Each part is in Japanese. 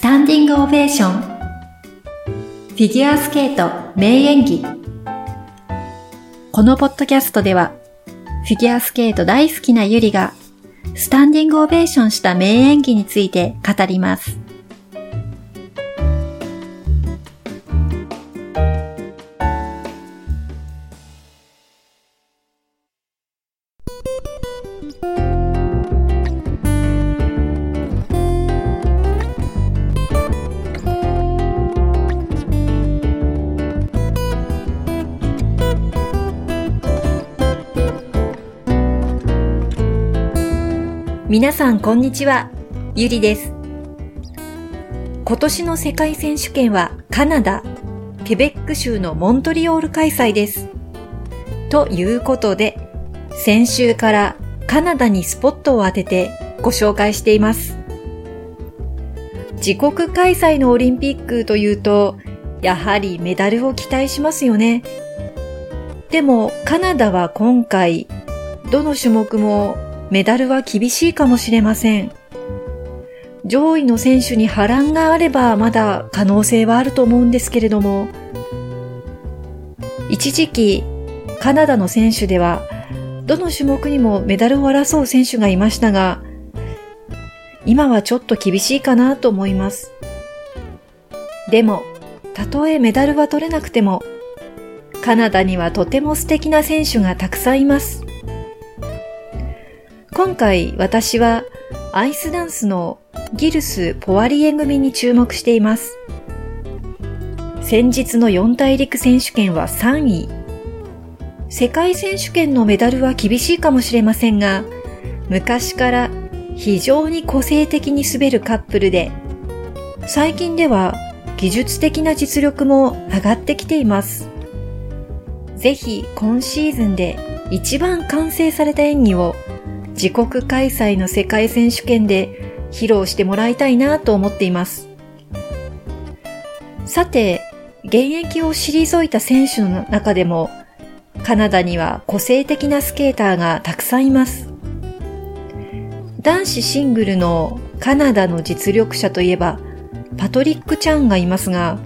スタンディングオベーションフィギュアスケート名演技このポッドキャストではフィギュアスケート大好きなゆりがスタンディングオベーションした名演技について語ります。皆さんこんにちは、ゆりです。今年の世界選手権はカナダ、ケベック州のモントリオール開催です。ということで、先週からカナダにスポットを当ててご紹介しています。自国開催のオリンピックというと、やはりメダルを期待しますよね。でもカナダは今回、どの種目もメダルは厳しいかもしれません。上位の選手に波乱があればまだ可能性はあると思うんですけれども、一時期カナダの選手ではどの種目にもメダルを争う選手がいましたが、今はちょっと厳しいかなと思います。でも、たとえメダルは取れなくても、カナダにはとても素敵な選手がたくさんいます。今回私はアイスダンスのギルス・ポワリエ組に注目しています。先日の四大陸選手権は3位。世界選手権のメダルは厳しいかもしれませんが、昔から非常に個性的に滑るカップルで、最近では技術的な実力も上がってきています。ぜひ今シーズンで一番完成された演技を自国開催の世界選手権で披露してもらいたいなと思っています。さて、現役を退いた選手の中でも、カナダには個性的なスケーターがたくさんいます。男子シングルのカナダの実力者といえば、パトリック・チャンがいますが、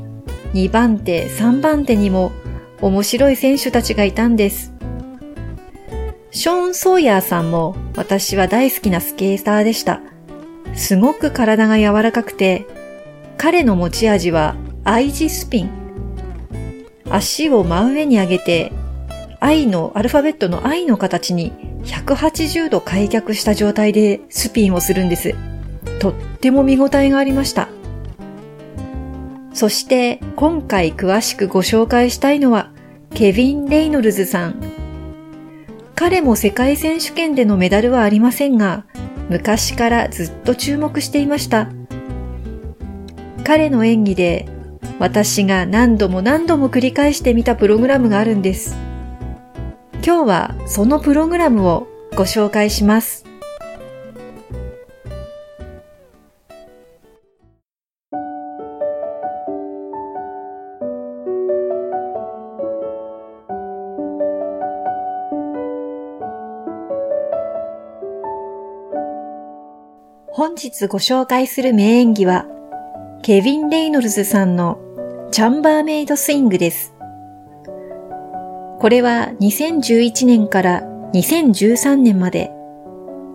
2番手、3番手にも面白い選手たちがいたんです。ショーン・ソーヤーさんも私は大好きなスケーターでした。すごく体が柔らかくて、彼の持ち味は愛字スピン。足を真上に上げて、愛の、アルファベットの愛の形に180度開脚した状態でスピンをするんです。とっても見応えがありました。そして今回詳しくご紹介したいのはケビン・レイノルズさん彼も世界選手権でのメダルはありませんが、昔からずっと注目していました。彼の演技で私が何度も何度も繰り返してみたプログラムがあるんです。今日はそのプログラムをご紹介します。本日ご紹介する名演技は、ケビン・レイノルズさんのチャンバーメイドスイングです。これは2011年から2013年まで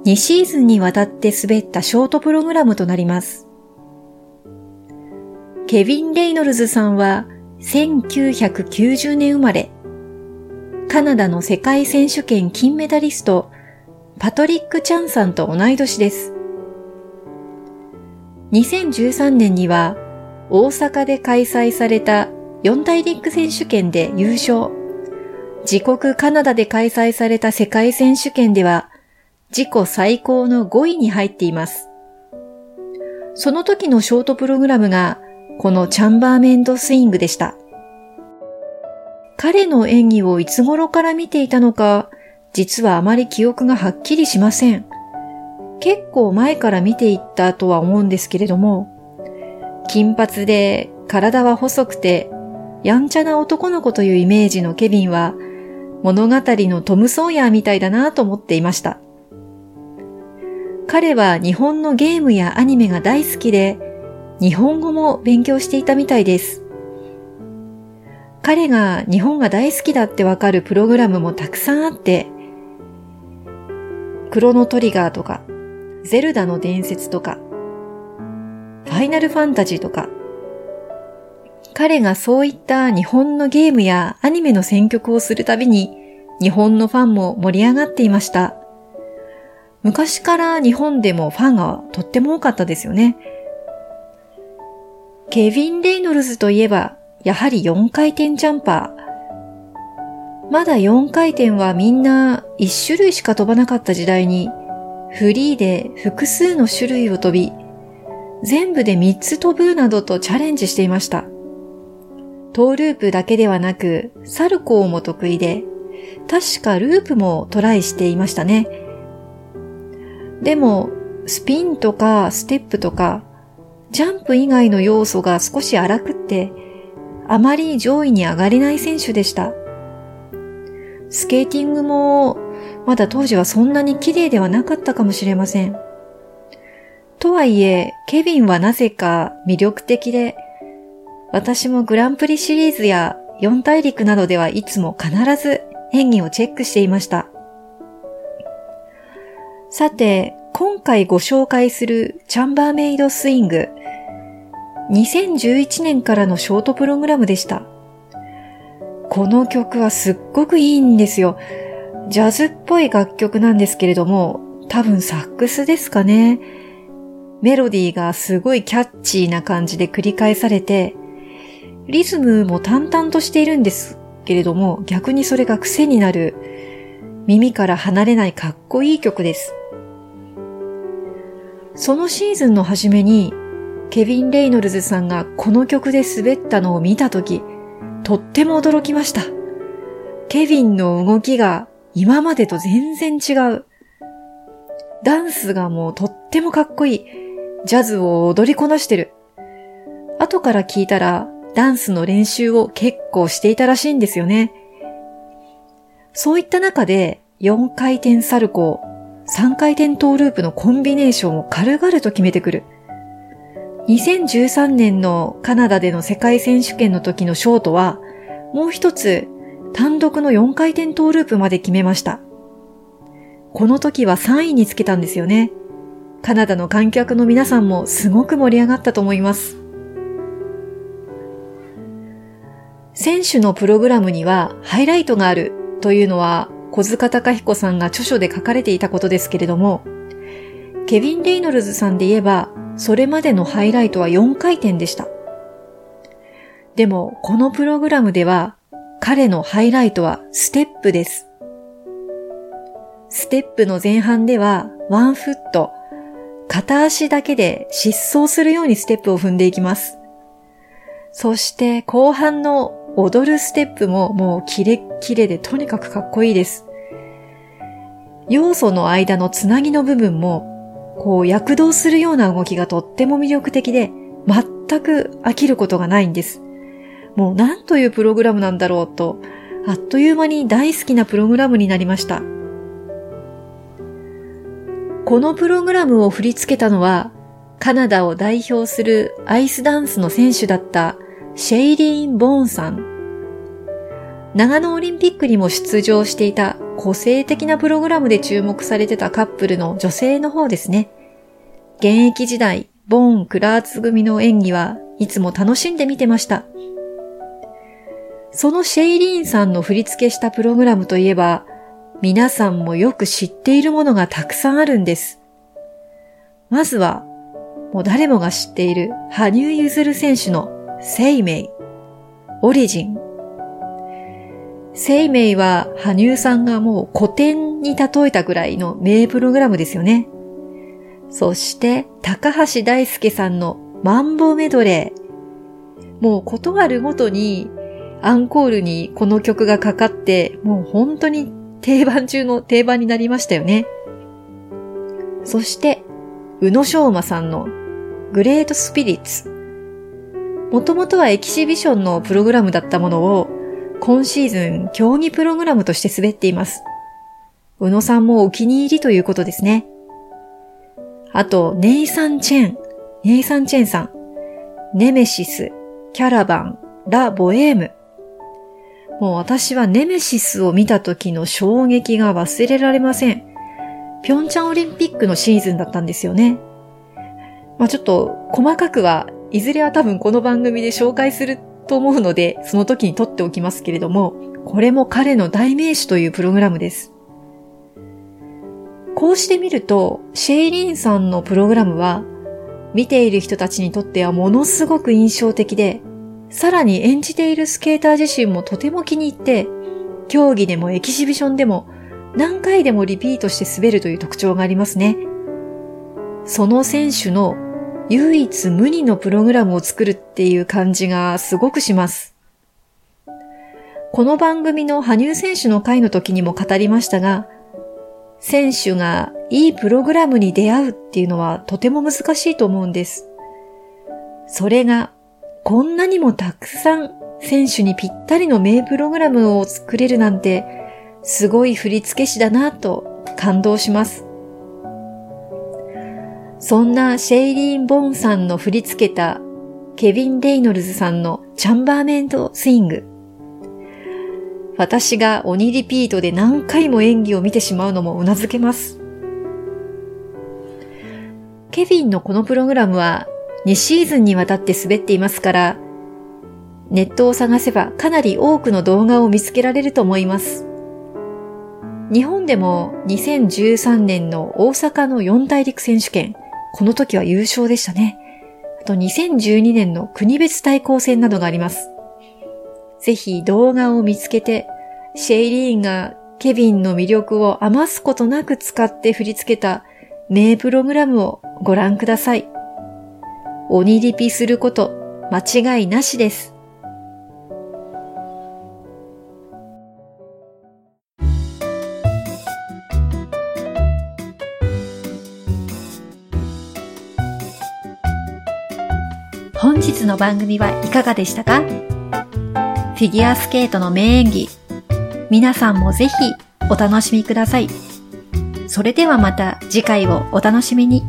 2シーズンにわたって滑ったショートプログラムとなります。ケビン・レイノルズさんは1990年生まれ、カナダの世界選手権金メダリスト、パトリック・チャンさんと同い年です。2013年には大阪で開催された四大陸選手権で優勝。自国カナダで開催された世界選手権では自己最高の5位に入っています。その時のショートプログラムがこのチャンバーメンドスイングでした。彼の演技をいつ頃から見ていたのか、実はあまり記憶がはっきりしません。結構前から見ていったとは思うんですけれども、金髪で体は細くて、やんちゃな男の子というイメージのケビンは、物語のトム・ソーヤーみたいだなと思っていました。彼は日本のゲームやアニメが大好きで、日本語も勉強していたみたいです。彼が日本が大好きだってわかるプログラムもたくさんあって、クロノトリガーとか、ゼルダの伝説とか、ファイナルファンタジーとか、彼がそういった日本のゲームやアニメの選曲をするたびに、日本のファンも盛り上がっていました。昔から日本でもファンがとっても多かったですよね。ケビン・レイノルズといえば、やはり4回転ジャンパー。まだ4回転はみんな1種類しか飛ばなかった時代に、フリーで複数の種類を飛び、全部で3つ飛ぶなどとチャレンジしていました。トーループだけではなく、サルコーも得意で、確かループもトライしていましたね。でも、スピンとかステップとか、ジャンプ以外の要素が少し荒くって、あまり上位に上がれない選手でした。スケーティングも、まだ当時はそんなに綺麗ではなかったかもしれません。とはいえ、ケビンはなぜか魅力的で、私もグランプリシリーズや四大陸などではいつも必ず演技をチェックしていました。さて、今回ご紹介するチャンバーメイドスイング。2011年からのショートプログラムでした。この曲はすっごくいいんですよ。ジャズっぽい楽曲なんですけれども、多分サックスですかね。メロディーがすごいキャッチーな感じで繰り返されて、リズムも淡々としているんですけれども、逆にそれが癖になる、耳から離れないかっこいい曲です。そのシーズンの初めに、ケビン・レイノルズさんがこの曲で滑ったのを見たとき、とっても驚きました。ケビンの動きが今までと全然違う。ダンスがもうとってもかっこいい。ジャズを踊りこなしてる。後から聞いたらダンスの練習を結構していたらしいんですよね。そういった中で4回転サルコー、3回転トーループのコンビネーションを軽々と決めてくる。2013年のカナダでの世界選手権の時のショートは、もう一つ単独の4回転トーループまで決めました。この時は3位につけたんですよね。カナダの観客の皆さんもすごく盛り上がったと思います。選手のプログラムにはハイライトがあるというのは小塚隆彦さんが著書で書かれていたことですけれども、ケビン・レイノルズさんで言えば、それまでのハイライトは4回転でした。でも、このプログラムでは、彼のハイライトはステップです。ステップの前半では、ワンフット、片足だけで疾走するようにステップを踏んでいきます。そして後半の踊るステップももうキレッキレでとにかくかっこいいです。要素の間のつなぎの部分も、こう躍動するような動きがとっても魅力的で、全く飽きることがないんです。もう何というプログラムなんだろうと、あっという間に大好きなプログラムになりました。このプログラムを振り付けたのは、カナダを代表するアイスダンスの選手だったシェイリーン・ボーンさん。長野オリンピックにも出場していた個性的なプログラムで注目されてたカップルの女性の方ですね。現役時代、ボーン・クラーツ組の演技はいつも楽しんで見てました。そのシェイリーンさんの振り付けしたプログラムといえば、皆さんもよく知っているものがたくさんあるんです。まずは、もう誰もが知っている羽生結弦選手の生命、オリジン。生命は羽生さんがもう古典に例えたぐらいの名プログラムですよね。そして高橋大輔さんのマンボメドレー。もうことあるごとにアンコールにこの曲がかかってもう本当に定番中の定番になりましたよね。そして宇野昌磨さんのグレートスピリッツ。もともとはエキシビションのプログラムだったものを、今シーズン競技プログラムとして滑っています。宇野さんもお気に入りということですね。あと、ネイサン・チェン。ネイサン・チェンさん。ネメシス、キャラバン、ラ・ボエーム。もう私はネメシスを見た時の衝撃が忘れられません。ピョンチャンオリンピックのシーズンだったんですよね。まあちょっと細かくはいずれは多分この番組で紹介すると思うので、その時に撮っておきますけれども、これも彼の代名詞というプログラムです。こうしてみると、シェイリンさんのプログラムは、見ている人たちにとってはものすごく印象的で、さらに演じているスケーター自身もとても気に入って、競技でもエキシビションでも何回でもリピートして滑るという特徴がありますね。その選手の唯一無二のプログラムを作るっていう感じがすごくします。この番組の羽生選手の回の時にも語りましたが、選手がいいプログラムに出会うっていうのはとても難しいと思うんです。それがこんなにもたくさん選手にぴったりの名プログラムを作れるなんてすごい振付師だなと感動します。そんなシェイリーン・ボンさんの振り付けたケビン・レイノルズさんのチャンバーメントスイング。私が鬼リピートで何回も演技を見てしまうのも頷けます。ケビンのこのプログラムは2シーズンにわたって滑っていますから、ネットを探せばかなり多くの動画を見つけられると思います。日本でも2013年の大阪の四大陸選手権、この時は優勝でしたね。あと2012年の国別対抗戦などがあります。ぜひ動画を見つけて、シェイリーンがケビンの魅力を余すことなく使って振り付けた名プログラムをご覧ください。鬼リピすること間違いなしです。本日の番組はいかがでしたか？フィギュアスケートの名演技、皆さんもぜひお楽しみください。それではまた次回をお楽しみに。